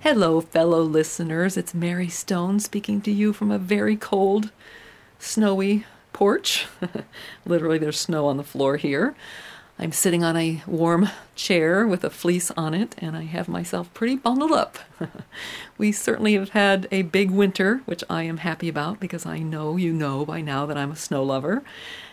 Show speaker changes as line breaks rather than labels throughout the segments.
Hello, fellow listeners. It's Mary Stone speaking to you from a very cold, snowy porch. Literally, there's snow on the floor here. I'm sitting on a warm chair with a fleece on it, and I have myself pretty bundled up. we certainly have had a big winter, which I am happy about because I know you know by now that I'm a snow lover,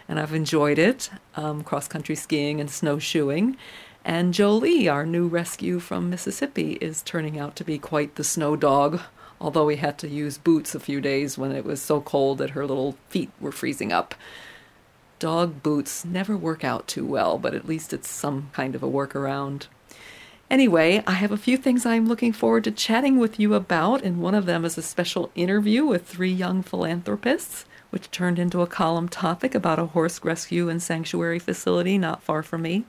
and I've enjoyed it um, cross country skiing and snowshoeing. And Jolie, our new rescue from Mississippi, is turning out to be quite the snow dog, although we had to use boots a few days when it was so cold that her little feet were freezing up. Dog boots never work out too well, but at least it's some kind of a workaround. Anyway, I have a few things I'm looking forward to chatting with you about, and one of them is a special interview with three young philanthropists, which turned into a column topic about a horse rescue and sanctuary facility not far from me.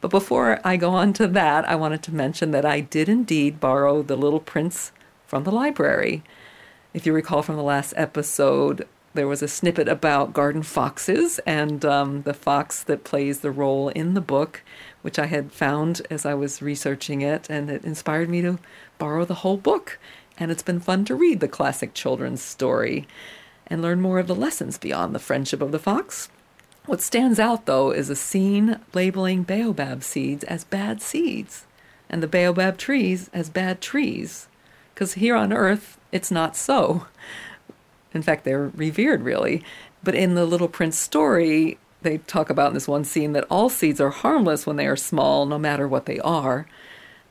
But before I go on to that, I wanted to mention that I did indeed borrow The Little Prince from the library. If you recall from the last episode, there was a snippet about garden foxes and um, the fox that plays the role in the book, which I had found as I was researching it, and it inspired me to borrow the whole book. And it's been fun to read the classic children's story and learn more of the lessons beyond the friendship of the fox what stands out, though, is a scene labeling baobab seeds as bad seeds and the baobab trees as bad trees. Because here on Earth, it's not so. In fact, they're revered, really. But in the Little Prince story, they talk about in this one scene that all seeds are harmless when they are small, no matter what they are.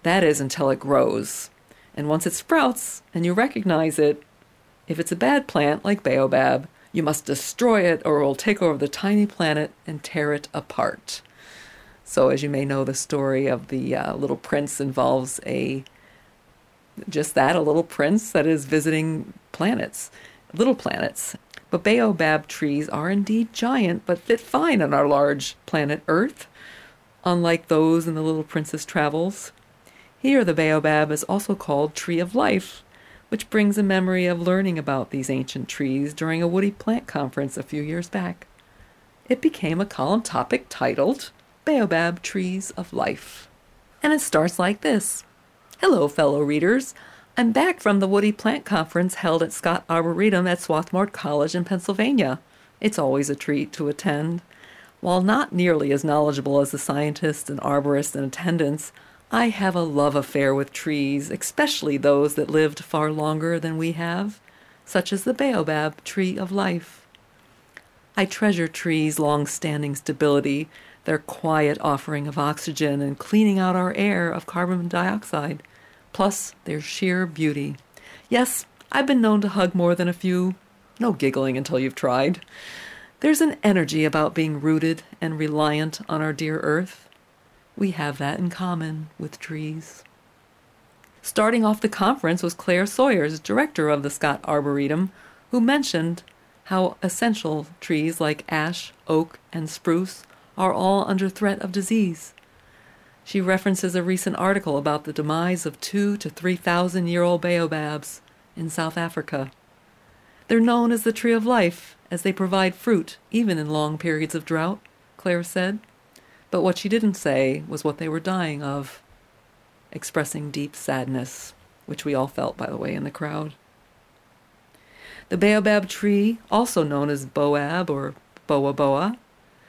That is until it grows. And once it sprouts and you recognize it, if it's a bad plant like baobab, you must destroy it or it will take over the tiny planet and tear it apart. So, as you may know, the story of the uh, little prince involves a just that a little prince that is visiting planets, little planets. But baobab trees are indeed giant, but fit fine on our large planet Earth, unlike those in the little prince's travels. Here, the baobab is also called tree of life which brings a memory of learning about these ancient trees during a woody plant conference a few years back. It became a column topic titled Baobab Trees of Life. And it starts like this Hello, fellow readers. I'm back from the Woody Plant Conference held at Scott Arboretum at Swarthmore College in Pennsylvania. It's always a treat to attend. While not nearly as knowledgeable as the scientists and arborists in attendance, I have a love affair with trees, especially those that lived far longer than we have, such as the baobab tree of life. I treasure trees' long standing stability, their quiet offering of oxygen and cleaning out our air of carbon dioxide, plus their sheer beauty. Yes, I've been known to hug more than a few. No giggling until you've tried. There's an energy about being rooted and reliant on our dear earth. We have that in common with trees. Starting off the conference was Claire Sawyers, director of the Scott Arboretum, who mentioned how essential trees like ash, oak, and spruce are all under threat of disease. She references a recent article about the demise of two to three thousand year old baobabs in South Africa. They're known as the tree of life, as they provide fruit even in long periods of drought, Claire said. But what she didn't say was what they were dying of, expressing deep sadness, which we all felt, by the way, in the crowd. The baobab tree, also known as boab or boa boa,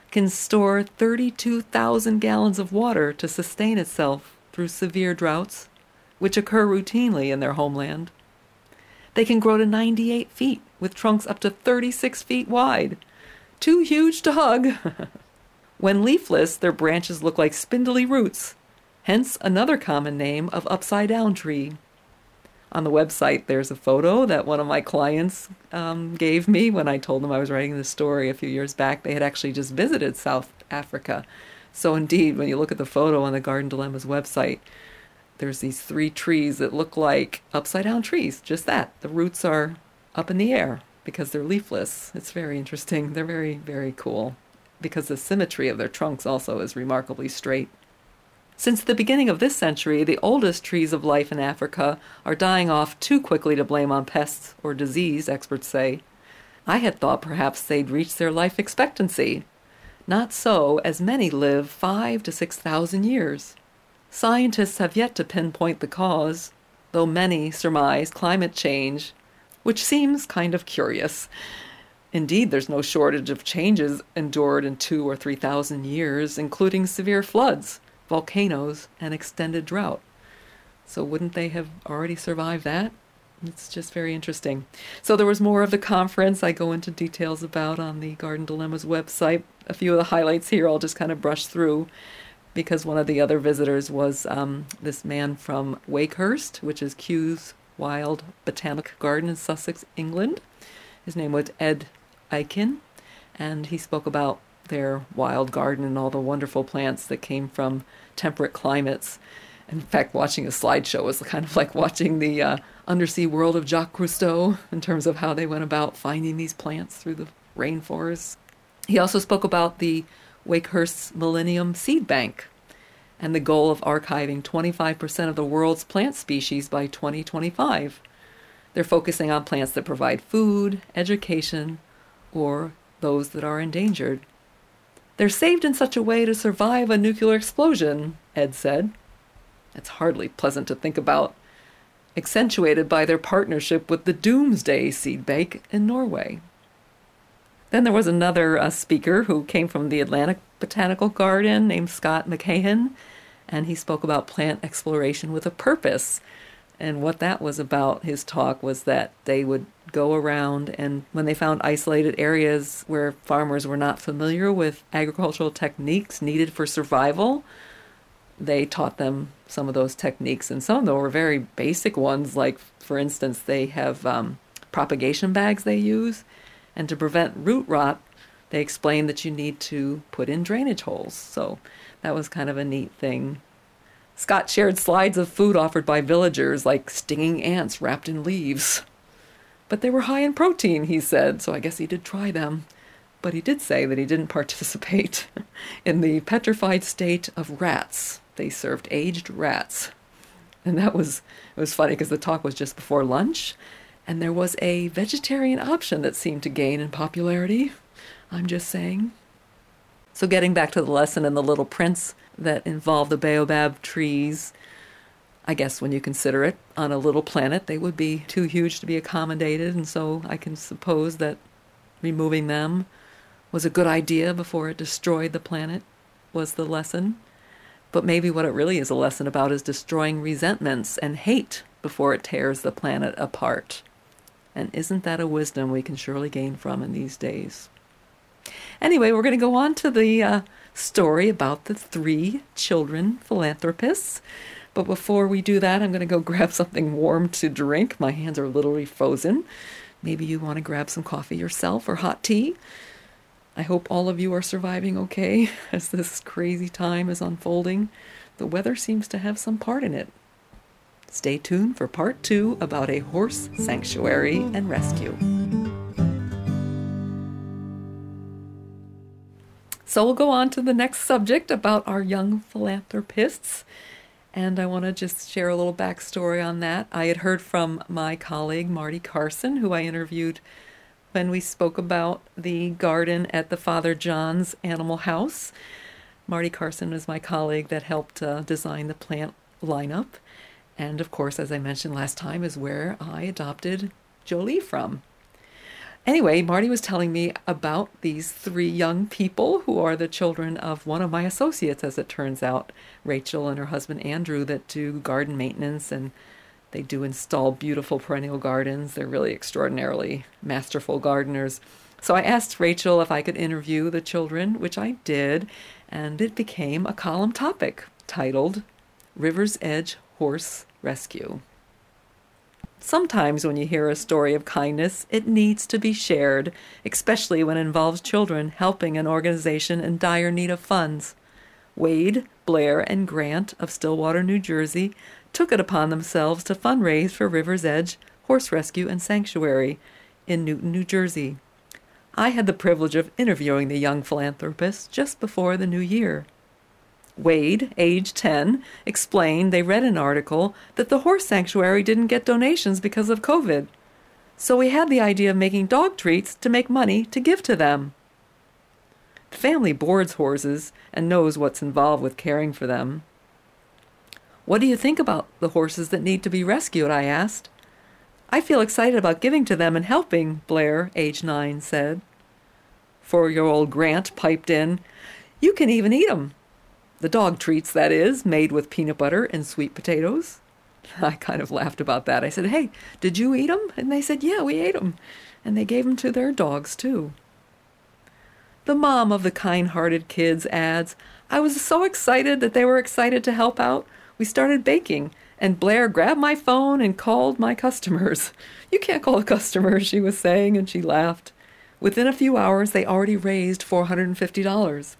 can store 32,000 gallons of water to sustain itself through severe droughts, which occur routinely in their homeland. They can grow to 98 feet with trunks up to 36 feet wide. Too huge to hug. When leafless, their branches look like spindly roots, hence another common name of upside down tree. On the website, there's a photo that one of my clients um, gave me when I told them I was writing this story a few years back. They had actually just visited South Africa. So, indeed, when you look at the photo on the Garden Dilemmas website, there's these three trees that look like upside down trees, just that. The roots are up in the air, because they're leafless. It's very interesting. They're very, very cool because the symmetry of their trunks also is remarkably straight. Since the beginning of this century, the oldest trees of life in Africa are dying off too quickly to blame on pests or disease, experts say. I had thought perhaps they'd reached their life expectancy. Not so, as many live five to six thousand years. Scientists have yet to pinpoint the cause, though many surmise climate change, which seems kind of curious. Indeed, there's no shortage of changes endured in two or three thousand years, including severe floods volcanoes, and extended drought. So, wouldn't they have already survived that? It's just very interesting. So, there was more of the conference I go into details about on the Garden Dilemmas website. A few of the highlights here I'll just kind of brush through because one of the other visitors was um, this man from Wakehurst, which is Kew's Wild Botanic Garden in Sussex, England. His name was Ed Ikin, and he spoke about their wild garden and all the wonderful plants that came from temperate climates. In fact, watching a slideshow was kind of like watching the uh, undersea world of Jacques Cousteau in terms of how they went about finding these plants through the rainforests. He also spoke about the Wakehurst Millennium Seed Bank and the goal of archiving 25% of the world's plant species by 2025. They're focusing on plants that provide food, education, or those that are endangered. They're saved in such a way to survive a nuclear explosion, Ed said. It's hardly pleasant to think about, accentuated by their partnership with the Doomsday Seed Bank in Norway. Then there was another uh, speaker who came from the Atlanta Botanical Garden named Scott McMahan, and he spoke about plant exploration with a purpose. And what that was about, his talk, was that they would go around and when they found isolated areas where farmers were not familiar with agricultural techniques needed for survival, they taught them some of those techniques. And some of them were very basic ones, like, for instance, they have um, propagation bags they use. And to prevent root rot, they explained that you need to put in drainage holes. So that was kind of a neat thing Scott shared slides of food offered by villagers, like stinging ants wrapped in leaves. But they were high in protein, he said, so I guess he did try them. But he did say that he didn't participate in the petrified state of rats. They served aged rats. And that was it was funny because the talk was just before lunch and there was a vegetarian option that seemed to gain in popularity. I'm just saying. So getting back to the lesson in the little prince, that involve the baobab trees. I guess when you consider it on a little planet, they would be too huge to be accommodated, and so I can suppose that removing them was a good idea before it destroyed the planet, was the lesson. But maybe what it really is a lesson about is destroying resentments and hate before it tears the planet apart. And isn't that a wisdom we can surely gain from in these days? Anyway, we're going to go on to the uh, story about the three children philanthropists. But before we do that, I'm going to go grab something warm to drink. My hands are literally frozen. Maybe you want to grab some coffee yourself or hot tea. I hope all of you are surviving okay as this crazy time is unfolding. The weather seems to have some part in it. Stay tuned for part two about a horse sanctuary and rescue. So we'll go on to the next subject about our young philanthropists. And I want to just share a little backstory on that. I had heard from my colleague Marty Carson, who I interviewed when we spoke about the garden at the Father John's Animal House. Marty Carson is my colleague that helped uh, design the plant lineup. And of course, as I mentioned last time, is where I adopted Jolie from. Anyway, Marty was telling me about these three young people who are the children of one of my associates, as it turns out, Rachel and her husband Andrew, that do garden maintenance and they do install beautiful perennial gardens. They're really extraordinarily masterful gardeners. So I asked Rachel if I could interview the children, which I did, and it became a column topic titled River's Edge Horse Rescue. Sometimes, when you hear a story of kindness, it needs to be shared, especially when it involves children helping an organization in dire need of funds. Wade, Blair, and Grant of Stillwater, New Jersey, took it upon themselves to fundraise for River's Edge Horse Rescue and Sanctuary in Newton, New Jersey. I had the privilege of interviewing the young philanthropist just before the new year. Wade, age 10, explained they read an article that the horse sanctuary didn't get donations because of COVID. So we had the idea of making dog treats to make money to give to them. The family boards horses and knows what's involved with caring for them. What do you think about the horses that need to be rescued? I asked. I feel excited about giving to them and helping, Blair, age nine, said. Four year old Grant piped in, You can even eat eat 'em. The dog treats, that is, made with peanut butter and sweet potatoes. I kind of laughed about that. I said, Hey, did you eat 'em? And they said, Yeah, we ate 'em. And they gave 'em to their dogs, too. The mom of the kind hearted kids adds, I was so excited that they were excited to help out. We started baking, and Blair grabbed my phone and called my customers. You can't call the customers, she was saying, and she laughed. Within a few hours, they already raised $450.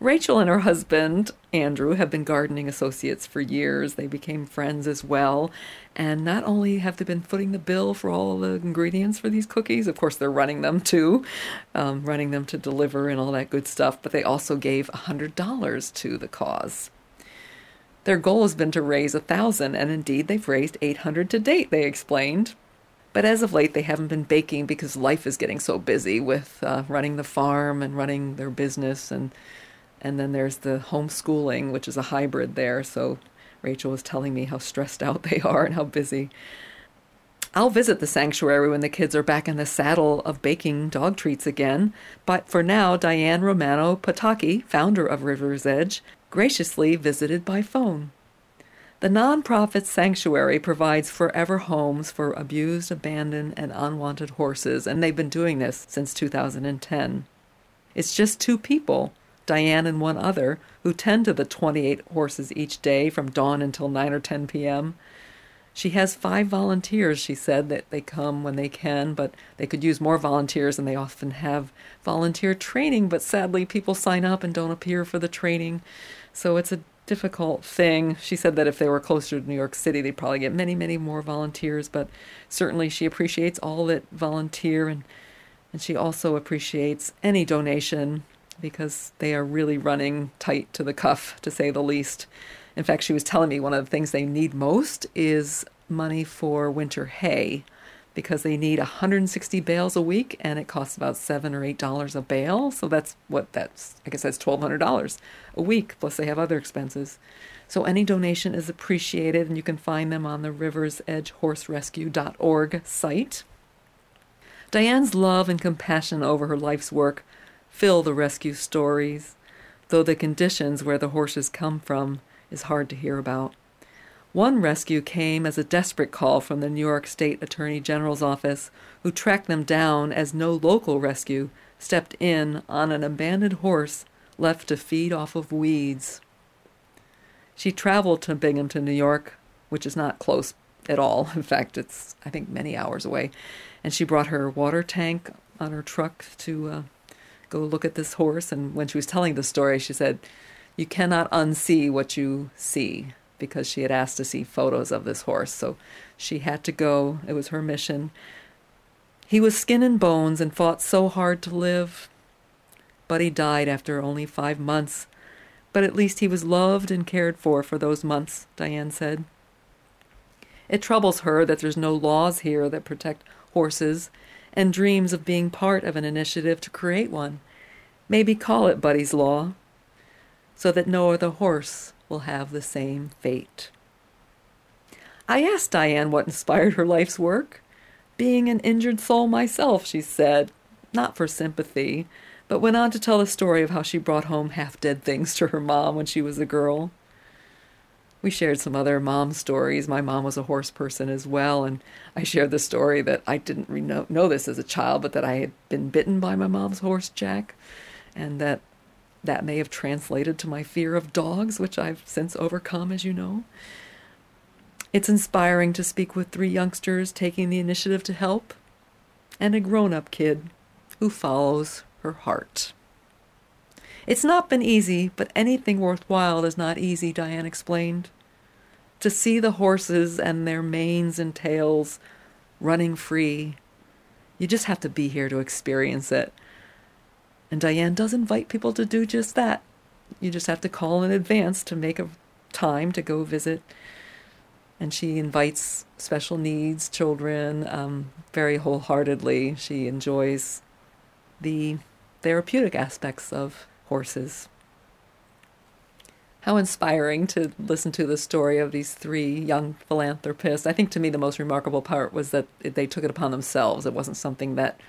Rachel and her husband, Andrew, have been gardening associates for years. They became friends as well. And not only have they been footing the bill for all the ingredients for these cookies, of course, they're running them too, um, running them to deliver and all that good stuff, but they also gave $100 to the cause. Their goal has been to raise a thousand, and indeed they've raised 800 to date, they explained. But as of late, they haven't been baking because life is getting so busy with uh, running the farm and running their business and and then there's the homeschooling, which is a hybrid there. So Rachel was telling me how stressed out they are and how busy. I'll visit the sanctuary when the kids are back in the saddle of baking dog treats again. But for now, Diane Romano Pataki, founder of River's Edge, graciously visited by phone. The nonprofit sanctuary provides forever homes for abused, abandoned, and unwanted horses, and they've been doing this since 2010. It's just two people Diane and one other, who tend to the 28 horses each day from dawn until 9 or 10 p.m. She has five volunteers, she said, that they come when they can, but they could use more volunteers and they often have volunteer training, but sadly people sign up and don't appear for the training. So it's a difficult thing. She said that if they were closer to New York City, they'd probably get many, many more volunteers, but certainly she appreciates all that volunteer and and she also appreciates any donation because they are really running tight to the cuff, to say the least. In fact, she was telling me one of the things they need most is money for winter hay because they need 160 bales a week and it costs about seven or eight dollars a bale. So that's what that's, I guess that's $1,200 a week, plus they have other expenses. So any donation is appreciated and you can find them on the riversedgehorserescue.org site. Diane's love and compassion over her life's work fill the rescue stories, though the conditions where the horses come from is hard to hear about. One rescue came as a desperate call from the New York State Attorney General's office, who tracked them down as no local rescue stepped in on an abandoned horse left to feed off of weeds. She traveled to Binghamton, New York, which is not close at all. In fact, it's, I think, many hours away. And she brought her water tank on her truck to uh, go look at this horse. And when she was telling the story, she said, You cannot unsee what you see because she had asked to see photos of this horse. So she had to go. It was her mission. He was skin and bones and fought so hard to live. But he died after only five months. But at least he was loved and cared for for those months, Diane said. It troubles her that there's no laws here that protect horses and dreams of being part of an initiative to create one. Maybe call it Buddy's Law, so that no other horse will have the same fate. I asked Diane what inspired her life's work. Being an injured soul myself, she said, not for sympathy, but went on to tell the story of how she brought home half dead things to her mom when she was a girl we shared some other mom stories. My mom was a horse person as well, and I shared the story that I didn't know, know this as a child, but that I had been bitten by my mom's horse, Jack, and that that may have translated to my fear of dogs, which I've since overcome, as you know. It's inspiring to speak with three youngsters taking the initiative to help, and a grown up kid who follows her heart. It's not been easy, but anything worthwhile is not easy, Diane explained. To see the horses and their manes and tails running free, You just have to be here to experience it. And Diane does invite people to do just that. You just have to call in advance to make a time to go visit. And she invites special needs children um, very wholeheartedly. She enjoys the therapeutic aspects of horses. How inspiring to listen to the story of these three young philanthropists. I think to me the most remarkable part was that they took it upon themselves. It wasn't something that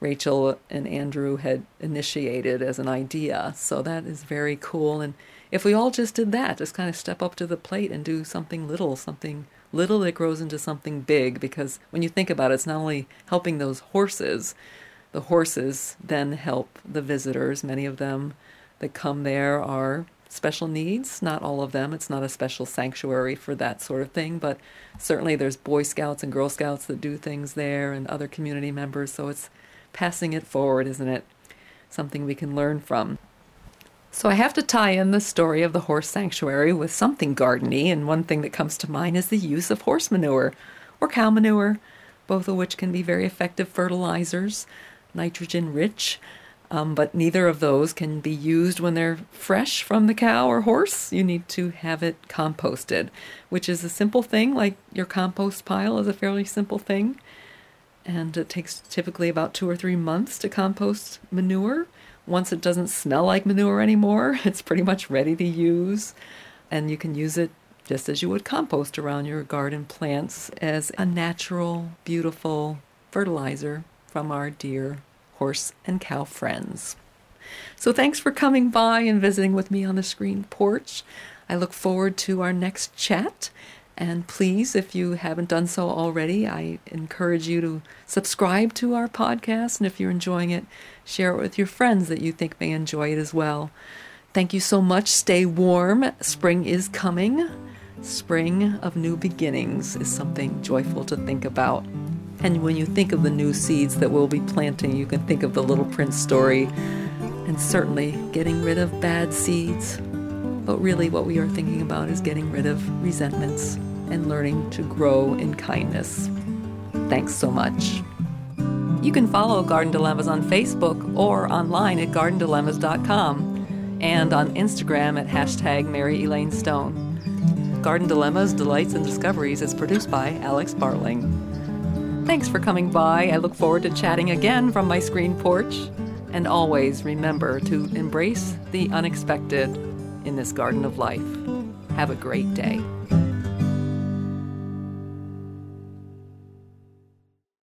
Rachel and Andrew had initiated as an idea. So that is very cool. And if we all just did that, just kind of step up to the plate and do something little, something little that grows into something big, because when you think about it, it's not only helping those horses, the horses then help the visitors. Many of them that come there are special needs, not all of them. It's not a special sanctuary for that sort of thing, but certainly there's Boy Scouts and Girl Scouts that do things there and other community members, so it's passing it forward, isn't it? Something we can learn from. So I have to tie in the story of the horse sanctuary with something gardeny, and one thing that comes to mind is the use of horse manure or cow manure, both of which can be very effective fertilizers, nitrogen rich. Um, but neither of those can be used when they're fresh from the cow or horse. You need to have it composted, which is a simple thing, like your compost pile is a fairly simple thing and it takes typically about two or three months to compost manure. Once it doesn't smell like manure anymore, it's pretty much ready to use, and you can use it just as you would compost around your garden plants as a natural, beautiful fertilizer from our dear horse and cow friends. So, thanks for coming by and visiting with me on the screen porch. I look forward to our next chat and please, if you haven't done so already, I encourage you to subscribe to our podcast. And if you're enjoying it, share it with your friends that you think may enjoy it as well. Thank you so much. Stay warm. Spring is coming. Spring of new beginnings is something joyful to think about. And when you think of the new seeds that we'll be planting, you can think of the Little Prince story and certainly getting rid of bad seeds but really, what we are thinking about is getting rid of resentments and learning to grow in kindness. Thanks so much. You can follow Garden Dilemmas on Facebook or online at gardendilemmas.com and on Instagram at hashtag Mary Elaine Stone. Garden Dilemmas, Delights, and Discoveries is produced by Alex Bartling. Thanks for coming by. I look forward to chatting again from my screen porch. And always remember to embrace the unexpected in this garden of life. Have a great day.